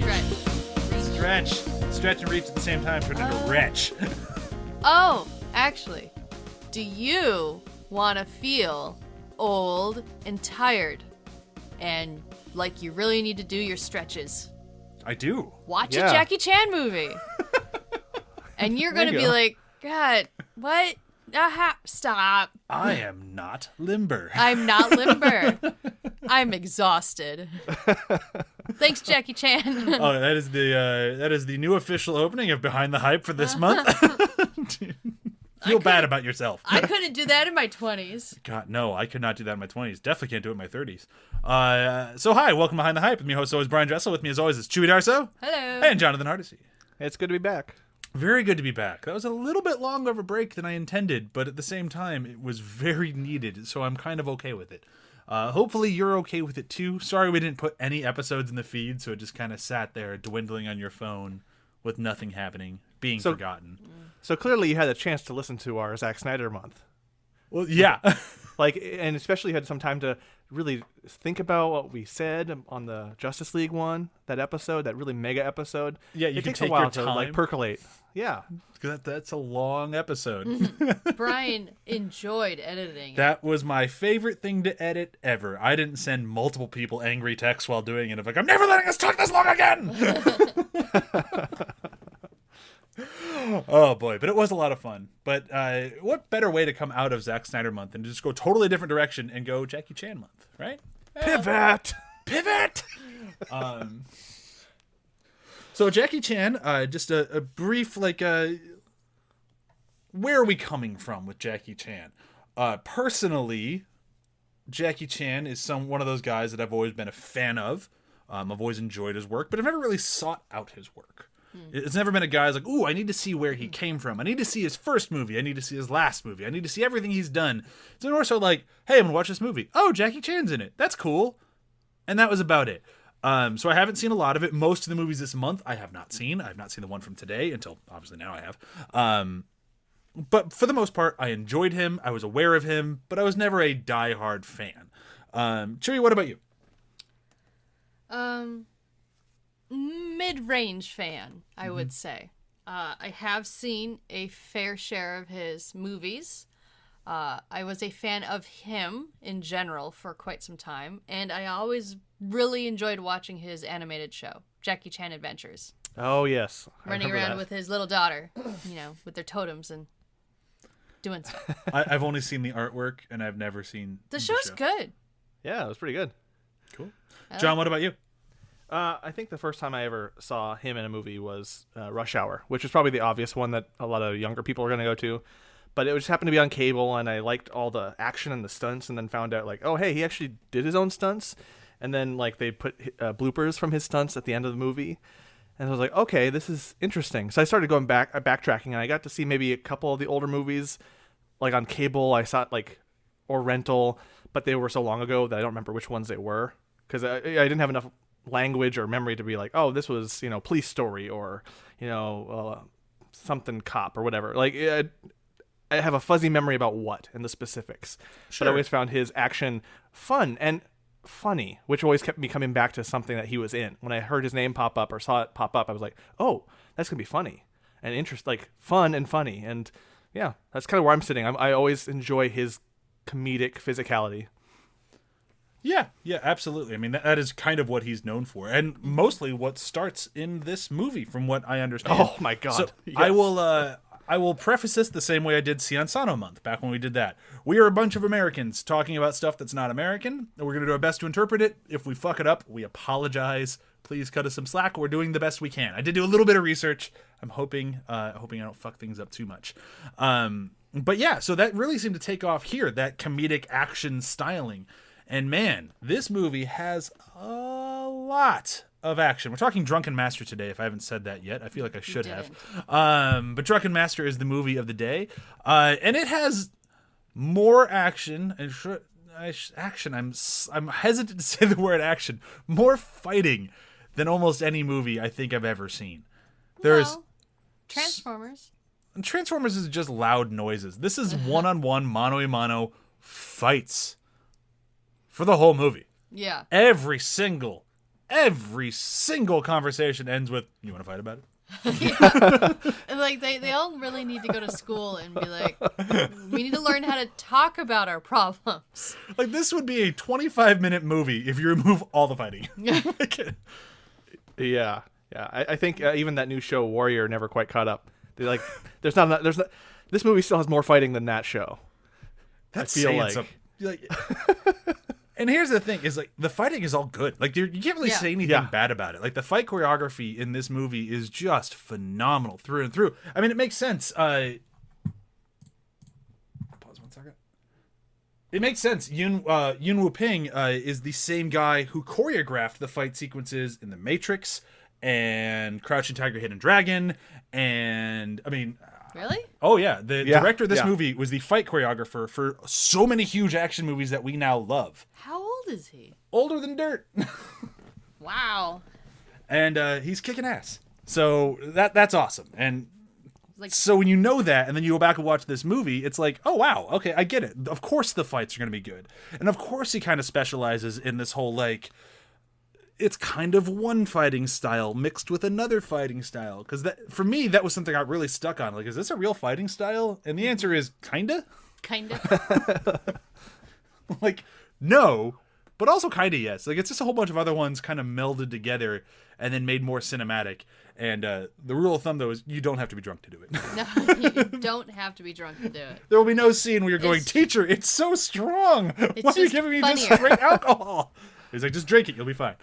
stretch. Stretch. Stretch and reach at the same time turned into oh. wretch. Oh, actually, do you want to feel old and tired, and like you really need to do your stretches? I do. Watch Yeah. a Jackie Chan movie, and you're gonna be go. like, God, what? Aha, stop! I am not limber. I'm not limber. I'm exhausted. Thanks, Jackie Chan. oh, that is the uh, that is the new official opening of Behind the Hype for this month. Feel bad about yourself. I couldn't do that in my 20s. God, no, I could not do that in my 20s. Definitely can't do it in my 30s. Uh, so, hi, welcome behind the hype. I'm your host, always Brian Dressel. With me, as always, is Chewy Darso Hello. and Jonathan Hardesty. It's good to be back. Very good to be back. That was a little bit long of a break than I intended, but at the same time, it was very needed, so I'm kind of okay with it. Uh, hopefully, you're okay with it too. Sorry we didn't put any episodes in the feed, so it just kind of sat there dwindling on your phone with nothing happening, being So- forgotten. So clearly, you had a chance to listen to our Zack Snyder month. Well, yeah. Like, and especially had some time to really think about what we said on the Justice League one, that episode, that really mega episode. Yeah, you it can takes take a while your to like percolate. Yeah, that, that's a long episode. Mm-hmm. Brian enjoyed editing. it. That was my favorite thing to edit ever. I didn't send multiple people angry texts while doing it. Of like, I'm never letting us talk this long again. oh boy, but it was a lot of fun. But uh, what better way to come out of Zack Snyder month than to just go totally different direction and go Jackie Chan month, right? pivot. pivot. um, so Jackie Chan, uh, just a, a brief like, uh, where are we coming from with Jackie Chan? Uh, personally, Jackie Chan is some one of those guys that I've always been a fan of. Um, I've always enjoyed his work, but I've never really sought out his work. It's never been a guy's like, ooh, I need to see where he came from. I need to see his first movie. I need to see his last movie. I need to see everything he's done. It's more so like, hey, I'm gonna watch this movie. Oh, Jackie Chan's in it. That's cool and that was about it. Um, so I haven't seen a lot of it. Most of the movies this month I have not seen. I have not seen the one from today until obviously now I have. Um, but for the most part, I enjoyed him. I was aware of him, but I was never a diehard fan. Um, what about you? Um, mid-range fan, I would say. Uh, I have seen a fair share of his movies. Uh, I was a fan of him in general for quite some time, and I always really enjoyed watching his animated show, Jackie Chan Adventures, Oh yes, I running around that. with his little daughter, you know, with their totems and doing stuff. I, I've only seen the artwork, and I've never seen The show's show. good. Yeah, it was pretty good. Cool. John, what about you? Uh, I think the first time I ever saw him in a movie was uh, Rush Hour, which is probably the obvious one that a lot of younger people are going to go to. But it just happened to be on cable, and I liked all the action and the stunts, and then found out like, oh hey, he actually did his own stunts, and then like they put uh, bloopers from his stunts at the end of the movie, and I was like, okay, this is interesting. So I started going back, uh, backtracking, and I got to see maybe a couple of the older movies, like on cable. I saw it like or rental, but they were so long ago that I don't remember which ones they were because I, I didn't have enough language or memory to be like, oh, this was you know Police Story or you know uh, something cop or whatever. Like I, I have a fuzzy memory about what and the specifics, but I always found his action fun and funny, which always kept me coming back to something that he was in. When I heard his name pop up or saw it pop up, I was like, oh, that's gonna be funny and interest, like fun and funny, and yeah, that's kind of where I'm sitting. I'm, I always enjoy his comedic physicality. Yeah, yeah, absolutely. I mean, that, that is kind of what he's known for, and mostly what starts in this movie, from what I understand. Oh my God, So yes. I will, uh, I will preface this the same way I did Cianzano month back when we did that. We are a bunch of Americans talking about stuff that's not American, and we're going to do our best to interpret it. If we fuck it up, we apologize. Please cut us some slack. We're doing the best we can. I did do a little bit of research. I'm hoping, uh, hoping I don't fuck things up too much. Um, but yeah, so that really seemed to take off here. That comedic action styling. And man, this movie has a lot of action. We're talking Drunken Master today, if I haven't said that yet. I feel like I should have. Um, but Drunken Master is the movie of the day. Uh, and it has more action and sh- sh- action. I'm s- I'm hesitant to say the word action. More fighting than almost any movie I think I've ever seen. There's Well, Transformers. Transformers is just loud noises. This is one on one, mano a mano fights for the whole movie. Yeah. Every single, every single conversation ends with, You want to fight about it? And like they, they all really need to go to school and be like, we need to learn how to talk about our problems. Like, this would be a 25 minute movie if you remove all the fighting. Like, Yeah, yeah. I, I think uh, even that new show Warrior never quite caught up. They like, there's not enough- there's not. This movie still has more fighting than that show. That's feel like- some- like and here's the thing is like the fighting is all good. Like you can't really Yeah. say anything Yeah. bad about it. Like the fight choreography in this movie is just phenomenal through and through. I mean it makes sense uh pause one second. It makes sense. Yuen uh Yuen Woo-ping uh is the same guy who choreographed the fight sequences in the matrix and crouching tiger hidden dragon. And i mean Really? Oh yeah, the Yeah, director of this yeah. movie was the fight choreographer for so many huge action movies that we now love. How old is he? Older than dirt, Wow. and uh, he's kicking ass. So that that's awesome. And Like so when you know that, and then you go back and watch this movie, it's like, oh wow, okay, I get it. Of course the fights are going to be good, and of course he kind of specializes in this whole like. It's kind of one fighting style mixed with another fighting style. Because that, for me, that was something I really stuck on. Like, is this a real fighting style? And the answer is kinda. kind of. like no but also kind of yes like it's just a whole bunch of other ones kind of melded together and then made more cinematic and uh, the rule of thumb though is you don't have to be drunk to do it No, you don't have to be drunk to do it. there will be no scene where you're going teacher it's so strong why are you giving me just funnier." straight alcohol he's like just drink it you'll be fine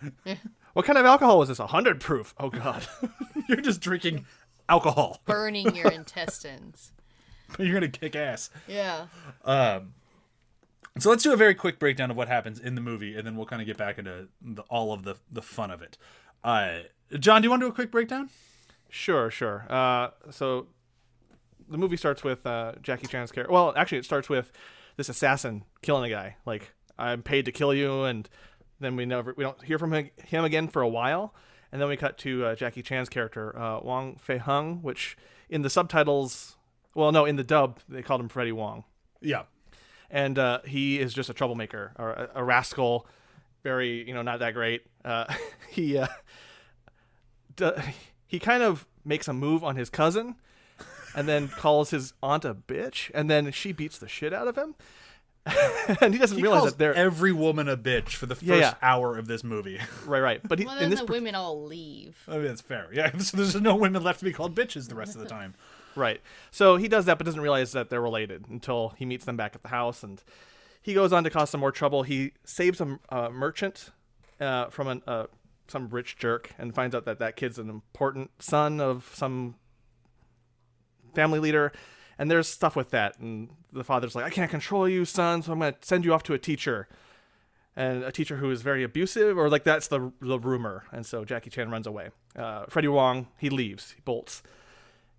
What kind of alcohol was this? A hundred proof. Oh God. you're just drinking alcohol Burning your intestines. you're gonna kick ass Yeah. Um, so let's do a very quick breakdown of what happens in the movie and then we'll kind of get back into the, all of the, the fun of it uh, john do you want to do a quick breakdown Sure, sure. Uh, so the movie starts with uh, Jackie Chan's character. Well, actually, it starts with this assassin killing a guy. Like, I'm paid to kill you, and then we never we don't hear from him, him again for a while, and then we cut to uh, Jackie Chan's character, uh, Wong Fei Hung, which in the subtitles, well, no, in the dub they called him Freddie Wong, yeah. And uh, he is just a troublemaker or a, a rascal, very you know not that great. Uh, he uh, d- he kind of makes a move on his cousin, and then calls his aunt a bitch, and then she beats the shit out of him, and he doesn't he realize calls that they're every woman a bitch for the first Yeah, yeah. hour of this movie right, right. But he, Well, in then this the par- women all leave. I mean, that's fair. Yeah, so there's no women left to be called bitches the rest of the time. Right. So he does that, but doesn't realize that they're related until he meets them back at the house, and he goes on to cause some more trouble. He saves a uh, merchant uh, from an, uh, some rich jerk, and finds out that that kid's an important son of some family leader. And there's stuff with that, and the father's like, "I can't control you, son, so I'm going to send you off to a teacher." and a teacher who is very abusive, or like that's the the rumor. And so Jackie Chan runs away. Uh, Freddie Wong he leaves, he bolts,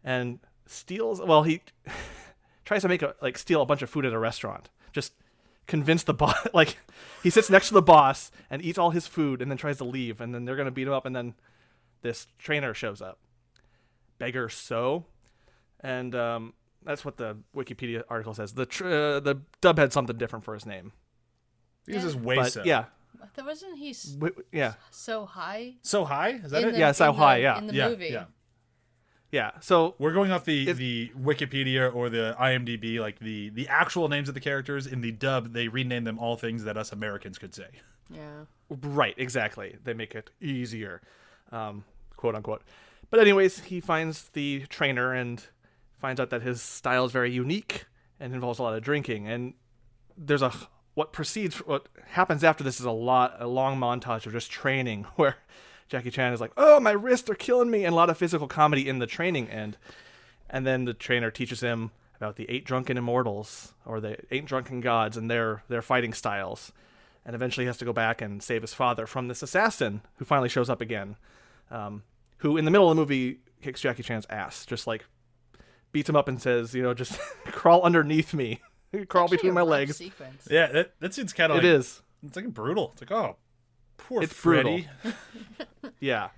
and steals. Well, he tries to make a like steal a bunch of food at a restaurant. Just convince the boss. Like he sits next to the boss and eats all his food, and then tries to leave. And then they're gonna beat him up, and then this trainer shows up, beggar so, and um, that's what the Wikipedia article says. The tr- uh, the dub had something different for his name, He uses Yeah. way but so. yeah, That wasn't he s- w- yeah. so high So high? Is that in it? the, Yeah, so in the- high, yeah. in the yeah, movie? yeah. Yeah. So We're going off the If- the Wikipedia or the IMDb, like the the actual names of the characters in the dub. They rename them all things that us Americans could say. Yeah. right, exactly. They make it easier, um, quote unquote. But anyways, he finds the trainer and finds out that his style is very unique and involves a lot of drinking. And there's a what proceeds, what happens after this is a lot, a long montage of just training where Jackie Chan is like, "Oh, my wrists are killing me," and a lot of physical comedy in the training end. And then the trainer teaches him about the eight drunken immortals or the eight drunken gods and their their fighting styles. And eventually he has to go back and save his father from this assassin who finally shows up again. Um, who in the middle of the movie kicks Jackie Chan's ass, just like beats him up and says, you know, just crawl underneath me, crawl Actually between my legs. Sequence. Yeah, that that seems kind of It like is. it's like brutal. It's like oh, poor It's Freddy. Yeah.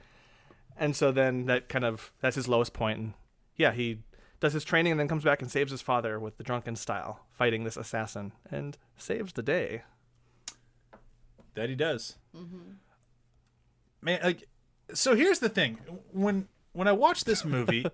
And so then that kind of that's his lowest point and yeah, he does his training and then comes back and saves his father with the drunken style, fighting this assassin and saves the day. That he does. Mm-hmm. Man, like, so here's the thing: when when I watch this movie,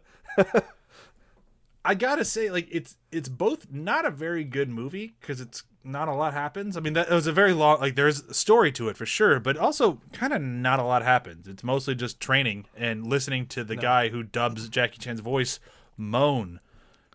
I gotta say, like, it's it's both not a very good movie because it's not a lot happens. I mean, that it was a very long, like, there's a story to it for sure, but also kind of not a lot happens. It's mostly just training and listening to the guy who dubs Jackie Chan's voice moan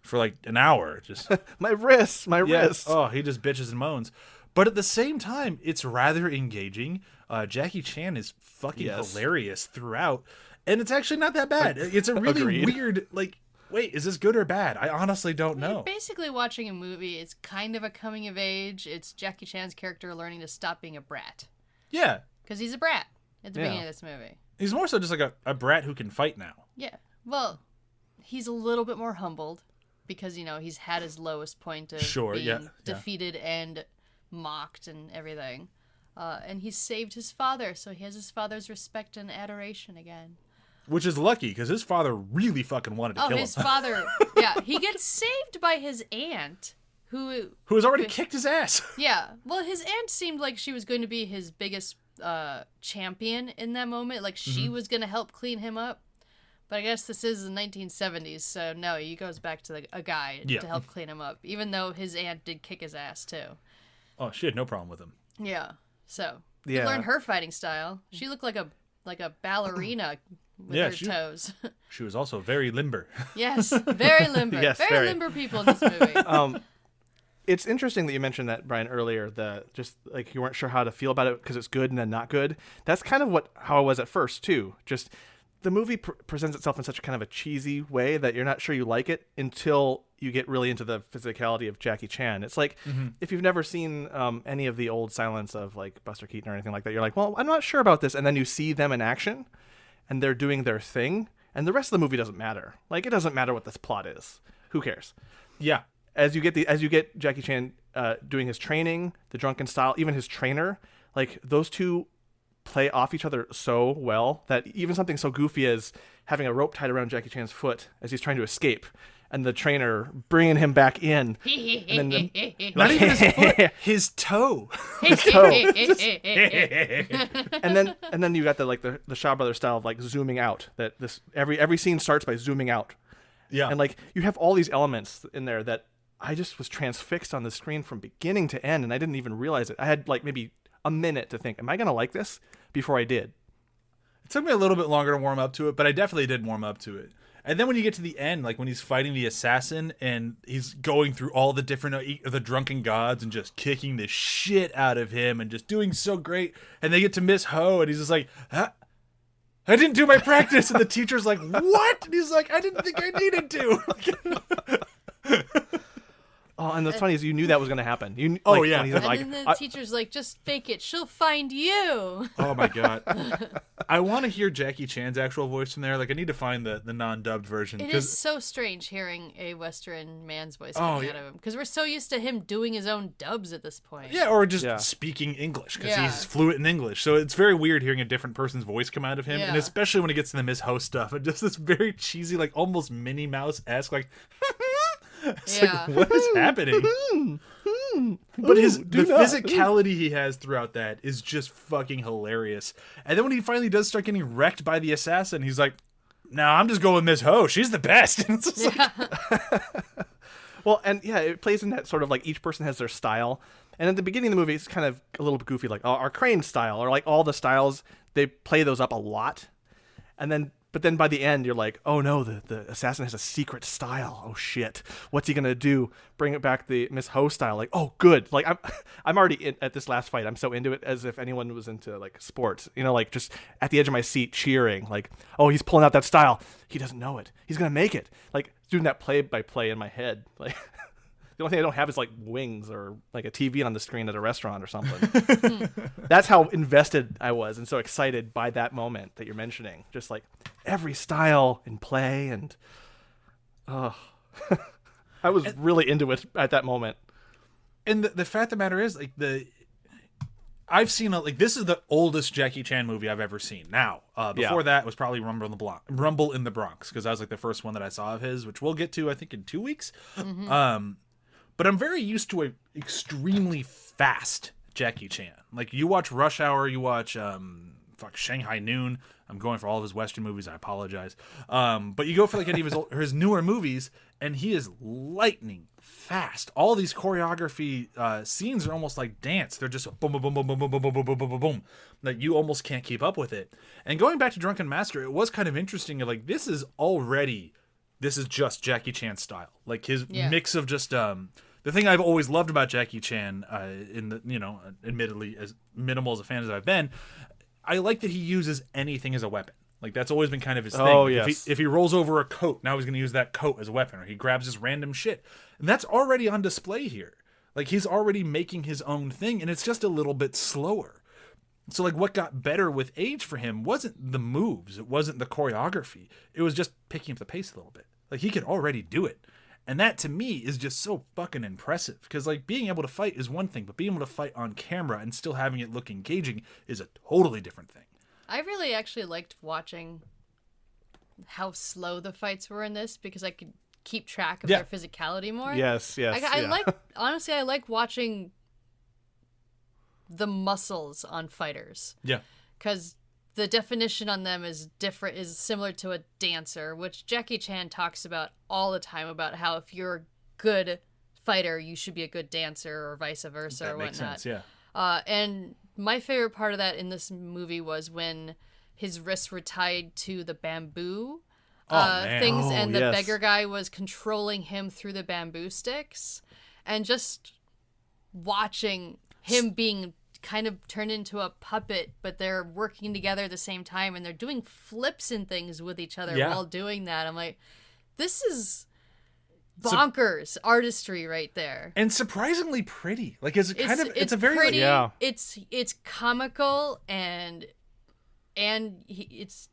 for like an hour, just My wrists, my yeah. wrists. Oh, he just bitches and moans. But at the same time, it's rather engaging. Uh, Jackie Chan is fucking Yes. hilarious throughout, and it's actually not that bad. It's a really Agreed. weird. Like, wait, is this good or bad? I honestly don't You're know. basically watching a movie. It's kind of a coming of age. It's Jackie Chan's character learning to stop being a brat Yeah, because he's a brat at the Yeah. beginning of this movie. he's more so just like a, a brat who can fight now. Yeah. Well, he's a little bit more humbled because you know he's had his lowest point of Sure, being yeah, yeah. defeated and mocked and everything. Uh, and he saved his father, so he has his father's respect and adoration again. Which is lucky because his father really fucking wanted to Oh, kill his him. His father. yeah, he gets saved by his aunt, who who has already kicked his ass. Yeah. Well, his aunt seemed like she was going to be his biggest uh, champion in that moment. Like she Mm-hmm. was going to help clean him up. But I guess this is the 1970s, so no, he goes back to the, a guy Yeah. to help clean him up, even though his aunt did kick his ass too. oh, she had no problem with him. Yeah. So Yeah. you learn her fighting style. She looked like a like a ballerina with Yeah, her she- toes. She was also very limber. yes, very limber. Yes, very, very. limber people in this movie. um, it's interesting that you mentioned that Brian earlier. The just like you weren't sure how to feel about it because it's good and then not good. That's kind of what how I was at first too. Just the movie pr- presents itself in such a kind of a cheesy way that you're not sure you like it until you get really into the physicality of Jackie Chan. It's like if you've never seen um, any of the old silence of like Buster Keaton or anything like that, you're like, well, I'm not sure about this, and then you see them in action, and they're doing their thing, and the rest of the movie doesn't matter. Like it doesn't matter what this plot is. Who cares? yeah. as you get the as you get Jackie Chan uh, doing his training, the drunken style, even his trainer, like those two play off each other so well that even something so goofy as having a rope tied around Jackie Chan's foot as he's trying to escape, and the trainer bringing him back in. and then Not even his foot, his toe. and then and then you got the like the the Shaw Brothers style of like zooming out. That this every every scene starts by zooming out. Yeah. and like you have all these elements in there that I just was transfixed on the screen from beginning to end, and I didn't even realize it. I had like maybe a minute to think, "Am I gonna like this?" Before I did. It took me a little bit longer to warm up to it, but I definitely did warm up to it. And then when you get to the end, like when he's fighting the assassin and he's going through all the different uh, the drunken gods and just kicking the shit out of him and just doing so great, and they get to Miss Ho and he's just like? I didn't do my practice, and the teacher's like, "What?" And he's like, "I didn't think I needed to." Oh, and the funny is, you knew that was gonna happen. You kn- Oh, yeah. when he's And like, then the I- teacher's like, just fake it. She'll find you. oh my god, I want to hear Jackie Chan's actual voice from there. Like, I need to find the the non dubbed version It is so strange hearing a Western man's voice Oh, coming yeah. out of him because we're so used to him doing his own dubs at this point. Yeah, or just Yeah. speaking English because Yeah. he's fluent in English. So it's very weird hearing a different person's voice come out of him, and especially when it gets to the Miss Ho stuff, and just this very cheesy, like almost Minnie Mouse esque, like. it's Yeah. like what is hmm. happening? Hmm. Hmm. but his the not. physicality he has throughout that is just fucking hilarious. And then when he finally does start getting wrecked by the assassin, he's like, "No, I'm just going with Miss Ho. She's the best." And it's just like, Well, and yeah, it plays in that sort of like each person has their style. And at the beginning of the movie, it's kind of a little bit goofy, like oh, our crane style, or like all the styles. They play those up a lot, and then but then by the end, you're like, oh no, the, the assassin has a secret style. Oh shit, what's he gonna do? Bring it back the Miss Ho style? Like oh good, like I'm I'm already in, at this last fight. I'm so into it as if anyone was into like sports, you know, like just at the edge of my seat cheering, like oh he's pulling out that style. He doesn't know it. He's gonna make it. Like doing that play by play in my head, like. The only thing I don't have is like wings or like a TV on the screen at a restaurant or something. That's how invested I was and so excited by that moment that you're mentioning. Just like every style and play and oh I was really into it at that moment. and the, the fact of the matter is like the I've seen a, like this is the oldest Jackie Chan movie I've ever seen. Now, uh, before Yeah. that was probably Rumble in the Bronx, Rumble in the Bronx, because that was like the first one that I saw of his, which we'll get to I think in two weeks. Um, but I'm very used to a extremely fast Jackie Chan. Like you watch Rush Hour, you watch um, fuck Shanghai Noon. I'm going for all of his Western movies. I apologize. Um, but you go for like any of his old, his newer movies, and he is lightning fast. All these choreography uh, scenes are almost like dance. They're just boom, boom, boom, boom, boom, boom, boom, boom, boom, boom, boom, boom, boom. That you almost can't keep up with it. And going back to Drunken Master, it was kind of interesting. Like this is already, this is just Jackie Chan style. Like his Yeah. mix of just um. The thing I've always loved about Jackie Chan, uh, in the you know, admittedly as minimal as a fan as I've been, I like that he uses anything as a weapon. Like that's always been kind of his thing. Oh, yes. If he, if he rolls over a coat, now he's going to use that coat as a weapon, or he grabs his random shit, and that's already on display here. Like he's already making his own thing, and it's just a little bit slower. So like what got better with age for him wasn't the moves, it wasn't the choreography. It was just picking up the pace a little bit. Like he could already do it. And that to me is just so fucking impressive because like being able to fight is one thing, but being able to fight on camera and still having it look engaging is a totally different thing. I really actually liked watching how slow the fights were in this because I could keep track of Yeah. their physicality more. Yes, yes. I, I yeah. like honestly, I like watching the muscles on fighters Yeah. because the definition on them is different, is similar to a dancer, which Jackie Chan talks about all the time about how if you're a good fighter, you should be a good dancer, or vice versa, That or makes whatnot. sense. Yeah. Uh, and my favorite part of that in this movie was when his wrists were tied to the bamboo uh, man. things, Oh, and the yes. beggar guy was controlling him through the bamboo sticks, and just watching him being kind of turned into a puppet, but they're working together at the same time, and they're doing flips and things with each other Yeah. while doing that. I'm like, this is bonkers artistry right there And surprisingly pretty. Like it's, kind of it's, a very pretty. like, Yeah. It's it's comical and and he, it's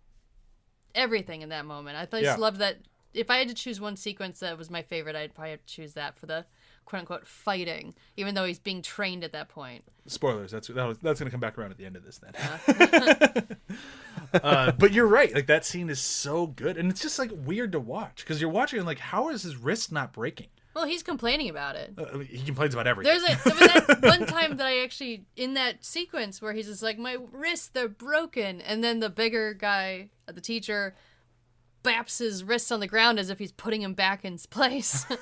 everything in that moment. I thought- I just Yeah. loved that. If I had to choose one sequence that was my favorite, I'd probably have to choose that for the quote unquote fighting, even though he's being trained at that point. spoilers. That's that was, that's gonna come back around at the end of this then. uh, but you're right. Like that scene is so good, and it's just like weird to watch because you're watching and like, how is his wrist not breaking? Well, he's complaining about it. Uh, he complains about everything. There's a there was that one time that I actually in that sequence where he's just like my wrists they're broken, and then the bigger guy, the teacher, baps his wrists on the ground as if he's putting him back in place.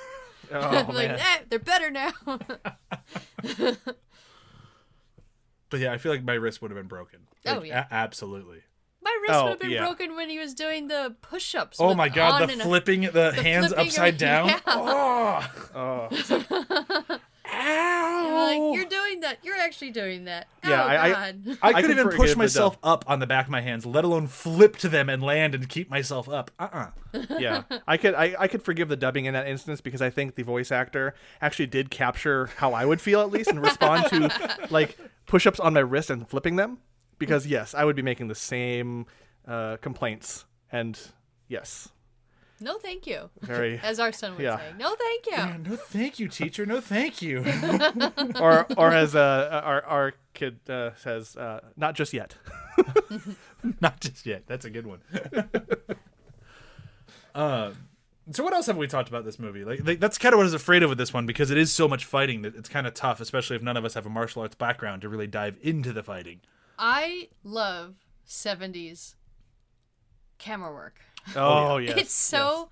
Oh, like, man. eh, they're better now. but yeah, I feel like my wrist would have been broken. Oh, yeah. a- absolutely. My wrist Oh, would have been yeah. broken when he was doing the push-ups. Oh my god, the flipping the, hands flipping upside of- down. yeah. Oh, Oh. ow! You're like, you're doing that. You're actually doing that. Yeah, oh, I- I- God. I I couldn't even push the myself up on the back of my hands, let alone flip to them and land and keep myself up. Uh uh yeah, I could I, I could forgive the dubbing in that instance because I think the voice actor actually did capture how I would feel at least and respond to like push-ups on my wrist and flipping them because yes, I would be making the same uh, complaints and yes, no, thank you. very As our son would Yeah. say, no, thank you. No, thank you, teacher. No, thank you. or or as uh, our our kid uh, says, uh, not just yet. Not just yet. That's a good one. um, so what else have we talked about this movie? Like, like that's kind of what I was afraid of with this one because it is so much fighting that it's kind of tough, especially if none of us have a martial arts background to really dive into the fighting. I love 70s camera work. Oh, yes, it's so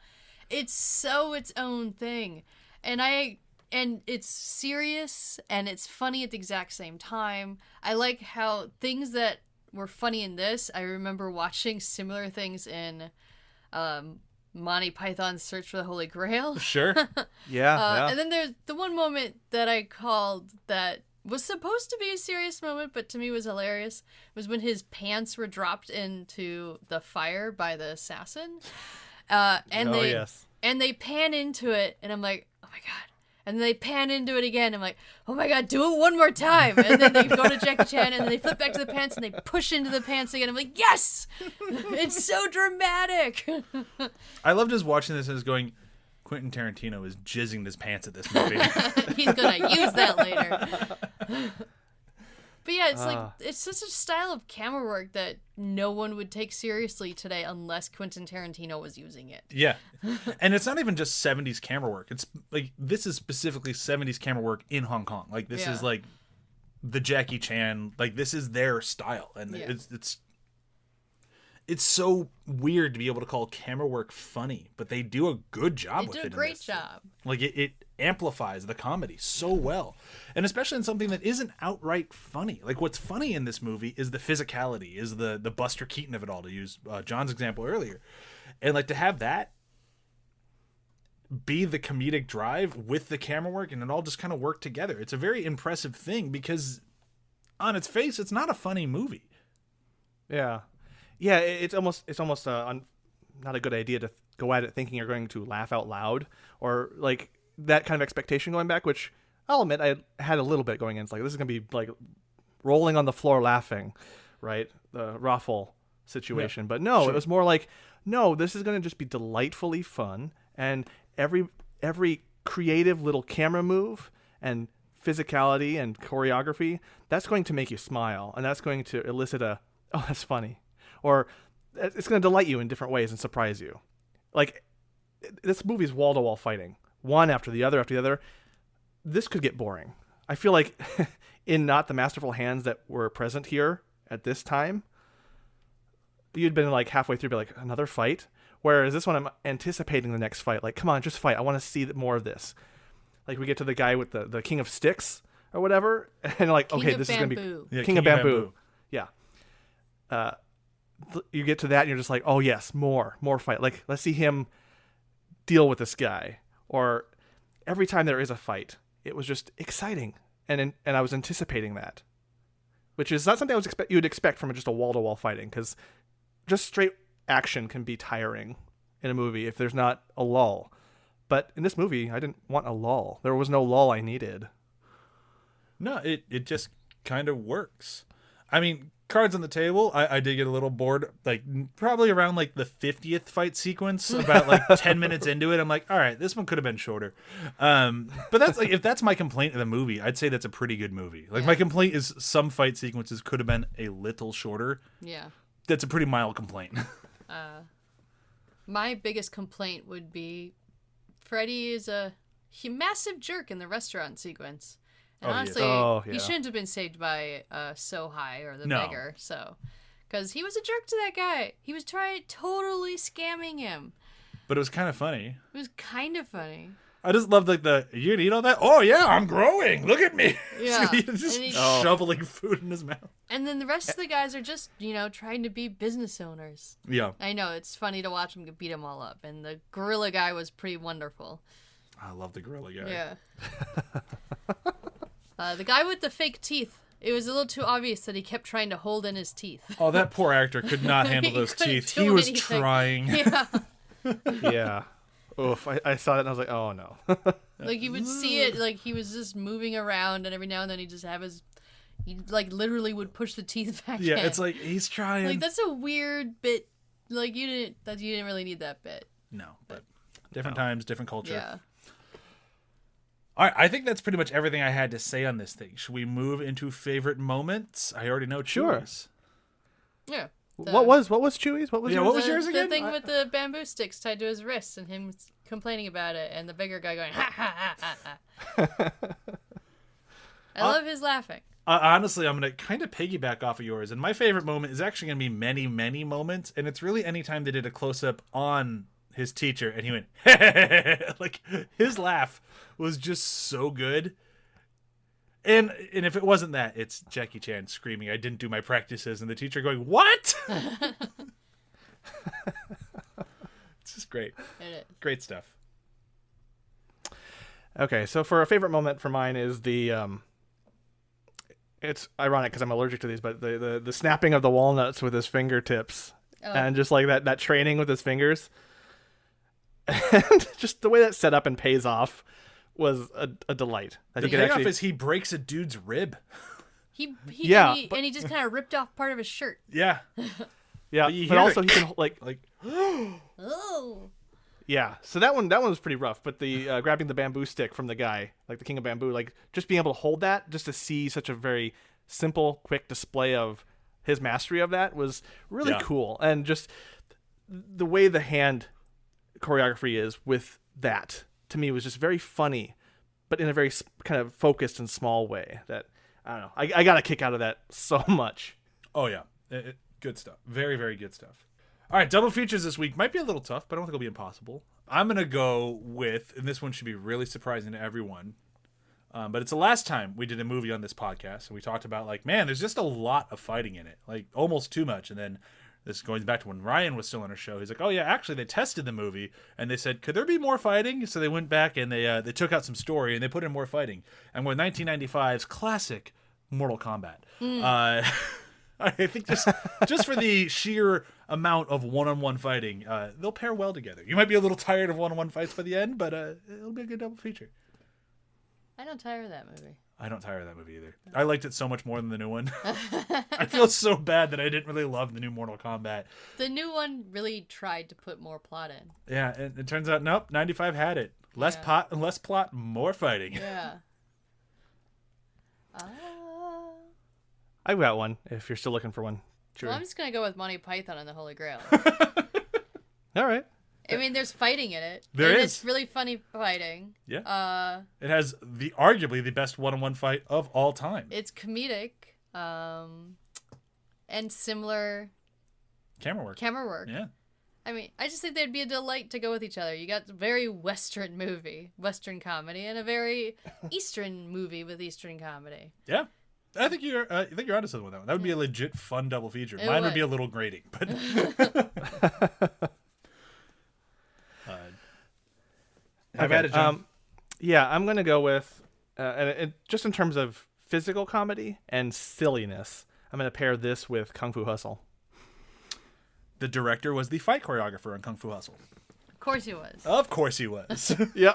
it's so its own thing. And I and it's serious and it's funny at the exact same time. I like how things that were funny in this, I remember watching similar things in um Monty Python's Search for the Holy Grail. Sure. yeah, Uh, yeah. And then there's the one moment that I called that was supposed to be a serious moment, but to me was hilarious. Was when his pants were dropped into the fire by the assassin, uh, and oh they yes. and they pan into it, and I'm like, oh my god. And they pan into it again. I'm like, oh my god, do it one more time. And then they go to Jackie Chan, and then they flip back to the pants, and they push into the pants again. I'm like, yes, it's so dramatic. I loved just watching this and just going, Quentin Tarantino is jizzing his pants at this movie. He's gonna use that later. But yeah, it's like Ah. it's such a style of camera work that no one would take seriously today unless Quentin Tarantino was using it. Yeah. and it's not even just 70s camera work. It's like this is specifically 70s camera work in Hong Kong. Like this Yeah. is like the Jackie Chan, like this is their style and Yeah. it's it's it's so weird to be able to call camera work funny, but they do a good job They with did it. a in great job. Like it, it amplifies the comedy so well, and especially in something that isn't outright funny. Like what's funny in this movie is the physicality, is the the Buster Keaton of it all. To use uh, John's example earlier, and like to have that be the comedic drive with the camera work, and it all just kind of work together. It's a very impressive thing because on its face, it's not a funny movie. Yeah, yeah. It's almost it's almost uh, un, not a good idea to go at it thinking you're going to laugh out loud or like that kind of expectation going back. Which I'll admit I had a little bit going in. It's like this is gonna be like rolling on the floor laughing, right? The ruffle situation. But no, it was more like no, this is gonna just be delightfully fun and every every creative little camera move and physicality and choreography that's going to make you smile and that's going to elicit a oh that's funny or it's going to delight you in different ways and surprise you. Like this movie's wall-to-wall fighting one after the other after the other. This could get boring. I feel like in not the masterful hands that were present here at this time you'd been like halfway through be like another fight? Whereas this one i'm anticipating the next fight. Like come on just fight. I want to see more of this. Like we get to the guy with the, the king of sticks or whatever and like King okay of this is gonna be Yeah, king, of bamboo. yeah. Uh th- you get to that and you're just like oh yes more more fight. Like let's see him deal with this guy. Or every time there is a fight it was just exciting. And and i was anticipating that. Which is not something i was expect you would expect from just a wall-to-wall fighting because just straight action can be tiring in a movie if there's not a lull. But in this movie i didn't want a lull. There was no lull i needed. No, it it just kind of works. I mean, cards on the table. I, I did get a little bored, like probably around like the fiftieth fight sequence. About like ten minutes into it, I'm like, all right, this one could have been shorter. Um, but that's like if that's my complaint of the movie, I'd say that's a pretty good movie. Like my complaint is some fight sequences could have been a little shorter. Yeah. That's a pretty mild complaint. My biggest complaint would be Freddy is a he, massive jerk in the restaurant sequence. And Oh, he honestly, Oh, he shouldn't have been saved by uh, So High or the No. beggar. So, because he was a jerk to that guy. He was trying totally scamming him. but it was kind of funny. It was kind of funny. I just loved like the you gonna eat all that? Oh yeah, I'm growing. Look at me. Yeah. Just And he- Oh. shoveling food in his mouth. And then the rest of the guys are just, you know, trying to be business owners. Yeah, I know it's funny to watch them beat them all up, and the gorilla guy was pretty wonderful. I love the gorilla guy. Yeah. uh, the guy with the fake teeth. It was a little too obvious that he kept trying to hold in his teeth. Oh, that poor actor could not handle those teeth. He was anything. trying. Yeah. yeah oof I, I saw that and i was like oh no like you would see it, like he was just moving around, and every now and then he'd just have his, he like literally would push the teeth back. Yeah, in. it's like he's trying. like that's a weird bit. Like you didn't that you didn't really need that bit. no, but different times, different culture. Yeah. All right, I think that's pretty much everything I had to say on this thing. Should we move into favorite moments? I already know Sure. Yeah. The- what was what was Chewie's? what was Yeah, yours? what was the, yours the thing I- with the bamboo sticks tied to his wrists and him complaining about it, and the bigger guy going ha ha ha ha. ha. I Uh, love his laughing. Uh, honestly, I'm gonna kind of piggyback off of yours, and my favorite moment is actually gonna be many, many moments, and it's really anytime they did a close up on his teacher, and he went like his laugh was just so good. And and if it wasn't that, it's Jackie Chan screaming, "I didn't do my practices," and the teacher going, "What?" it's just great, great stuff. Okay, so for a favorite moment for mine is the um it's ironic because I'm allergic to these, but the, the the snapping of the walnuts with his fingertips Oh. and just like that that training with his fingers, and just the way that's set up and pays off was a, a delight. I The payoff actually is he breaks a dude's rib. He, he Yeah, and he, but- and he just kind of ripped off part of his shirt. Yeah, yeah, but but also it. he can like like Oh. Yeah, so that one that one was pretty rough. But the uh, grabbing the bamboo stick from the guy, like the king of bamboo, like just being able to hold that, just to see such a very simple, quick display of his mastery of that was really Yeah. cool, and just the way the hand choreography is with that to me was just very funny, but in a very kind of focused and small way. That I don't know. I, I got a kick out of that so much. Oh yeah, It- it- good stuff. Very very good stuff. All right, double features this week might be a little tough, but I don't think it'll be impossible. I'm gonna go with, and this one should be really surprising to everyone. Um, but it's the last time we did a movie on this podcast, and we talked about like, man, there's just a lot of fighting in it, like almost too much. And then this going back to when Ryan was still on our show, he's like, oh yeah, actually they tested the movie and they said, could there be more fighting? So they went back and they uh, they took out some story and they put in more fighting. And with 1995's classic Mortal Kombat, uh, I think just just for the sheer amount of one-on-one fighting, uh, they'll pair well together. You might be a little tired of one-on-one fights by the end, but uh, it'll be a good double feature. I don't tire of that movie. I don't tire of that movie either. I liked it so much more than the new one. I feel so bad that I didn't really love the new Mortal Kombat. The new one really tried to put more plot in. Yeah, and it turns out nope, 95 had it. Less Yeah. pot, less plot, more fighting. Yeah. Ah. I've got one. If you're still looking for one, sure. well, I'm just gonna go with Monty Python and the Holy Grail. All right. I mean, there's fighting in it. There and is. It's really funny fighting. Yeah. Uh, It has the arguably the best one-on-one fight of all time. it's comedic. Um, and similar Camera work. camera work. Yeah. I mean, I just think they'd be a delight to go with each other. You got a very Western movie, Western comedy, and a very Eastern movie with Eastern comedy. Yeah. I think you're. Uh, I think you're onto something with that one. That would be a legit fun double feature. It Mine would would. be a little grating, but. uh, have Okay, at it, John. Um, yeah, I'm gonna go with, uh, and it, just in terms of physical comedy and silliness, I'm gonna pair this with Kung Fu Hustle. the director was the fight choreographer on Kung Fu Hustle. Of course he was. Of course he was. Yeah,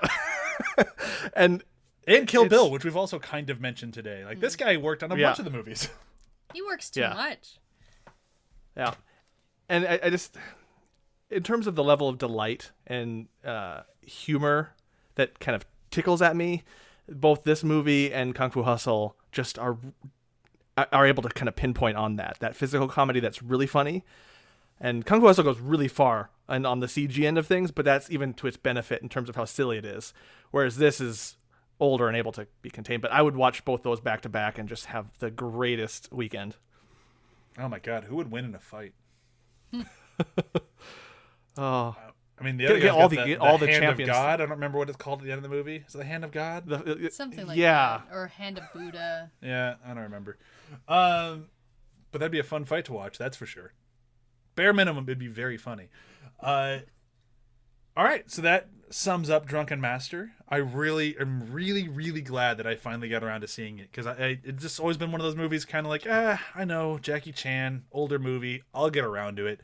and and Kill It's- Bill, which we've also kind of mentioned today. Like this guy worked on a Yeah. bunch of the movies. He works too Yeah. much. yeah, and I, I just, in terms of the level of delight and uh, humor that kind of tickles at me, both this movie and Kung Fu Hustle just are are able to kind of pinpoint on that that physical comedy that's really funny. And kung fu hustle goes really far and on the cg end of things but that's even to its benefit in terms of how silly it is whereas this is older and able to be contained. But i would watch both those back to back and just have the greatest weekend. Oh my god, who would win in a fight? oh I mean, the other get guy's all the- the, get the all the hand champions. of God. I don't remember what it's called at the end of the movie. Is it the hand of God? the, Something like yeah that. Or Hand of Buddha. Yeah, I don't remember. Um, but that'd be a fun fight to watch. That's for sure. Bare minimum, it'd be very funny. Uh, all right, so that sums up Drunken Master. I really am really really glad that I finally got around to seeing it because I, I it's just always been one of those movies, kind of like ah, I know Jackie Chan, older movie. I'll get around to it.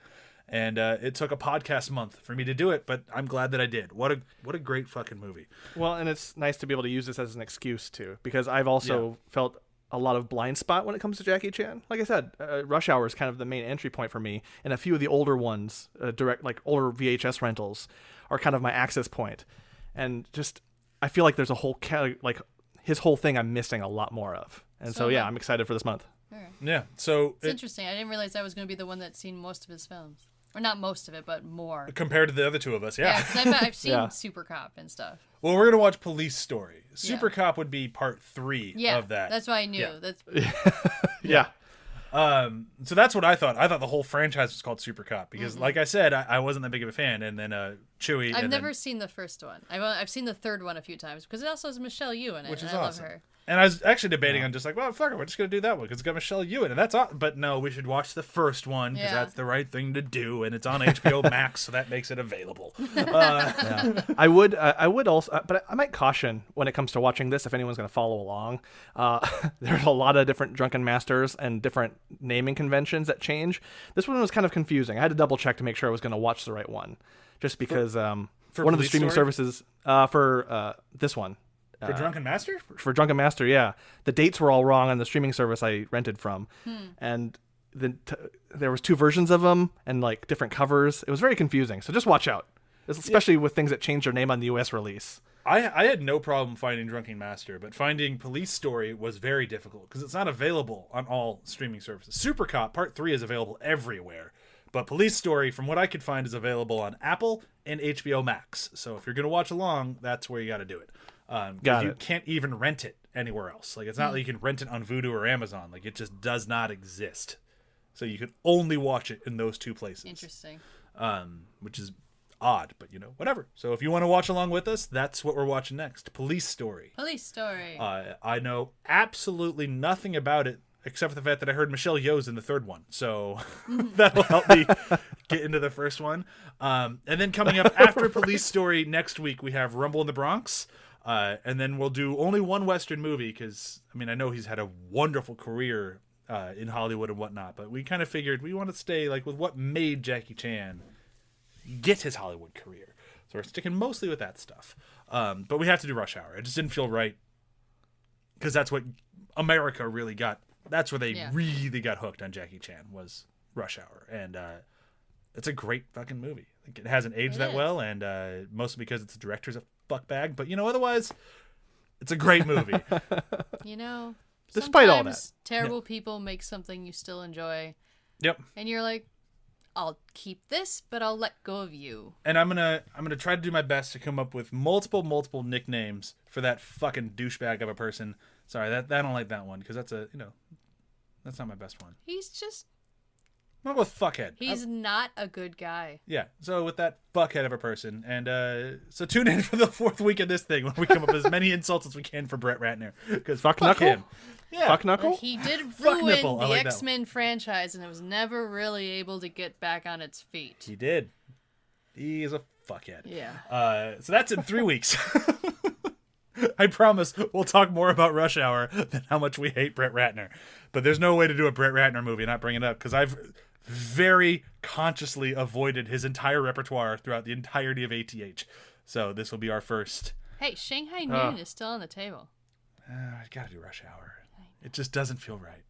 And uh, it took a podcast month for me to do it, but I'm glad that I did. What a what a great fucking movie. well and it's nice to be able to use this as an excuse too because i've also felt a lot of blind spot when it comes to Jackie Chan. Like I said, uh, Rush Hour is kind of the main entry point for me, and a few of the older ones, uh, direct like older VHS rentals, are kind of my access point. And just, I feel like there's a whole cat like his whole thing I'm missing a lot more of. And so, So, yeah, I'm excited for this month. Yeah. So It's it, interesting. I didn't realize I was going to be the one that's seen most of his films. Or not most of it, but more. compared to the other two of us, Yeah, because I've, I've seen Yeah. Super Cop and stuff. Well, we're gonna watch Police Story. Yeah. Super Cop would be part three Yeah, of that. that's why I knew. Yeah. That's Yeah. Um, so that's what I thought. I thought the whole franchise was called Super Cop because, Mm-hmm. like I said, I, I wasn't that big of a fan. And then uh, Chewie, I've and never then, seen the first one. I've I've seen the third one a few times because it also has Michelle Yeoh in it, which and is I awesome. love her. And I was actually debating on just like, well, fuck it, we're just gonna do that one because it's got Michelle Yeoh in it. That's all. But no, we should watch the first one because Yeah. that's the right thing to do, and it's on HBO Max, so that makes it available. Uh, yeah. I would, uh, I would also, uh, but I might caution when it comes to watching this if anyone's going to follow along. Uh, there's a lot of different drunken masters and different naming conventions that change. This one was kind of confusing. I had to double check to make sure I was going to watch the right one, just because um, for one of the Police streaming Story? services uh, for uh, this one for uh, Drunken Master, for Drunken Master, yeah, the dates were all wrong on the streaming service I rented from, hmm. and then t- there was two versions of them and like different covers. It was very confusing. So just watch out, especially with things that change their name on the U.S. release. I I had no problem finding Drunken Master, but finding Police Story was very difficult because it's not available on all streaming services. Super Cop Part Three is available everywhere, but Police Story, from what I could find, is available on Apple and HBO Max. So if you're gonna watch along, that's where you got to do it. Um, 'cause Got you it. can't even rent it anywhere else. Like it's not like you can rent it on Vudu or Amazon. Like it just does not exist. So you can only watch it in those two places Interesting. um, which is odd, but you know, whatever. So if you want to watch along with us, that's what we're watching next. Police Story. Police story. Uh, I know absolutely nothing about it except for the fact that I heard Michelle Yeoh's in the third one, so that'll help me get into the first one. Um, and then coming up after Police Story next week, we have Rumble in the Bronx. Uh, and then we'll do only one Western movie because I mean I know he's had a wonderful career uh, in Hollywood and whatnot, but we kind of figured we want to stay like with what made Jackie Chan get his Hollywood career. So we're sticking mostly with that stuff. Um, but we have to do Rush Hour. It just didn't feel right because that's what America really got. That's where they Yeah. really got hooked on Jackie Chan was Rush Hour, and uh, it's a great fucking movie. Like, it hasn't aged It that is. well, and uh, mostly because its the director's a fuckbag. But you know, otherwise, it's a great movie. you know, Despite all sometimes terrible people make something you still enjoy, yep. and you're like, I'll keep this, but I'll let go of you. and I'm gonna I'm gonna try to do my best to come up with multiple multiple nicknames for that fucking douchebag of a person. Sorry, that, that I don't like that one because that's a you know that's not my best one. He's just, I'm gonna go with fuckhead. he's not a good guy. Yeah. So with that fuckhead of a person, and uh so tune in for the fourth week of this thing when we come up with as many insults as we can for Brett Ratner because Fuck fuck, knuckle? him. Yeah. Fuck knuckle. He did ruin nipple, the like X Men franchise, and it was never really able to get back on its feet. He did. He is a fuckhead. Yeah. Uh, so that's in three weeks. I promise we'll talk more about Rush Hour than how much we hate Brett Ratner. But there's no way to do a Brett Ratner movie and not bring it up because I've very consciously avoided his entire repertoire throughout the entirety of ATH. So this will be our first. Hey, Shanghai Noon Uh. is still on the table. Uh, I gotta do Rush Hour. It just doesn't feel right.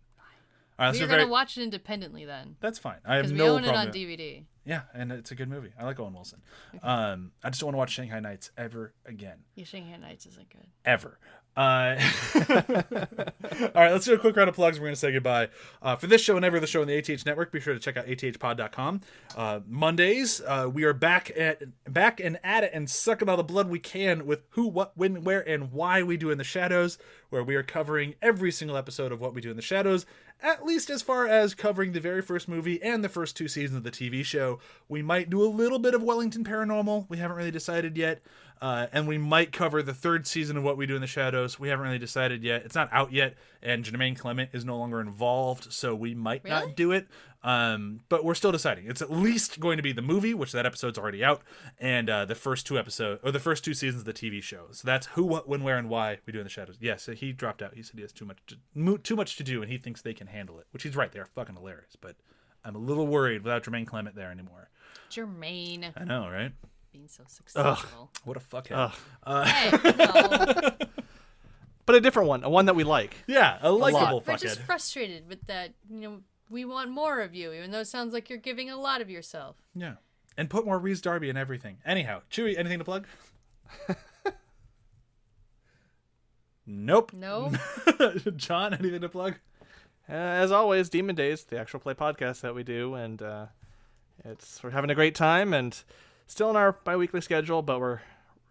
All right, let's We're do gonna very. watch it independently then, That's fine. I have because we no own it on DVD. Yeah, and it's a good movie. I like Owen Wilson. Um, I just don't want to watch Shanghai Nights ever again. Yeah, Shanghai Nights isn't good. ever. Uh, all right, let's do a quick round of plugs. We're going to say goodbye. Uh, for this show and every other show on the ATH network, be sure to check out athpod.com. Uh, Mondays, uh, we are back at back and at it and sucking all the blood we can with who, what, when, where, and why we do in the shadows, where we are covering every single episode of what we do in the shadows, at least as far as covering the very first movie and the first two seasons of the TV show. We might do a little bit of Wellington Paranormal. We haven't really decided yet. Uh, and we might cover the third season of What We Do in the Shadows. We haven't really decided yet. It's not out yet, and Jermaine Clement is no longer involved, so we might Really? not do it. Um, but we're still deciding. It's at least going to be the movie, which that episode's already out, and uh, the first two episodes or the first two seasons of the TV show. So that's who, what, when, where, and why we do in the shadows. Yes, he dropped out. He said he has too much to, too much to do, and he thinks they can handle it. Which he's right. They're fucking hilarious, but I'm a little worried without Jermaine Clement there anymore. Jermaine I know, right? Being so successful. What a fuckhead. Ugh. hey, no. but a different one, a one that we like. Yeah, a likable fuckhead. We're just frustrated with that. You know, we want more of you, even though it sounds like you're giving a lot of yourself. Yeah. And put more Rhys Darby in everything. Anyhow, Chewy, anything to plug? nope. No, John, anything to plug? Uh, as always, Demon Days, the actual play podcast that we do, and uh, it's we're having a great time and still in our bi-weekly schedule, but we're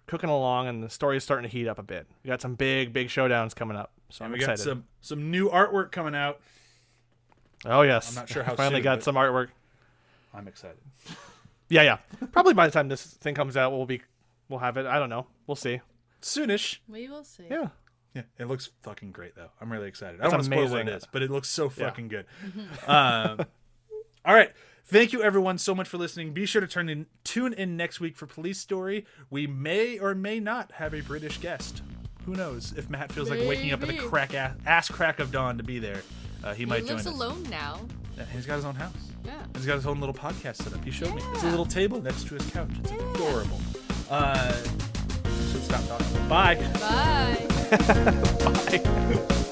cooking along and the story is starting to heat up a bit. We got some big, big showdowns coming up, so And I'm we got excited. some some new artwork coming out. oh yes, I'm not sure how finally soon, got some artwork. I'm excited. Yeah, yeah. Probably by the time this thing comes out, we'll be we'll have it. I don't know. We'll see. Soonish. we will see. Yeah. Yeah, it looks fucking great though. I'm really excited. I don't want to spoil what it is, but it looks so Yeah. fucking good. um, all right. Thank you everyone so much for listening. Be sure to turn in tune in next week for Police Story. We may or may not have a British guest. Who knows? If Matt feels like waking up at the crack ass, ass crack of dawn to be there, uh, he He might join us. lives alone now. Yeah, he's got his own house. Yeah. He's got his own little podcast set up. He showed me. It's a little table next to his couch. It's adorable. Uh, should stop talking. Bye. Bye. Bye.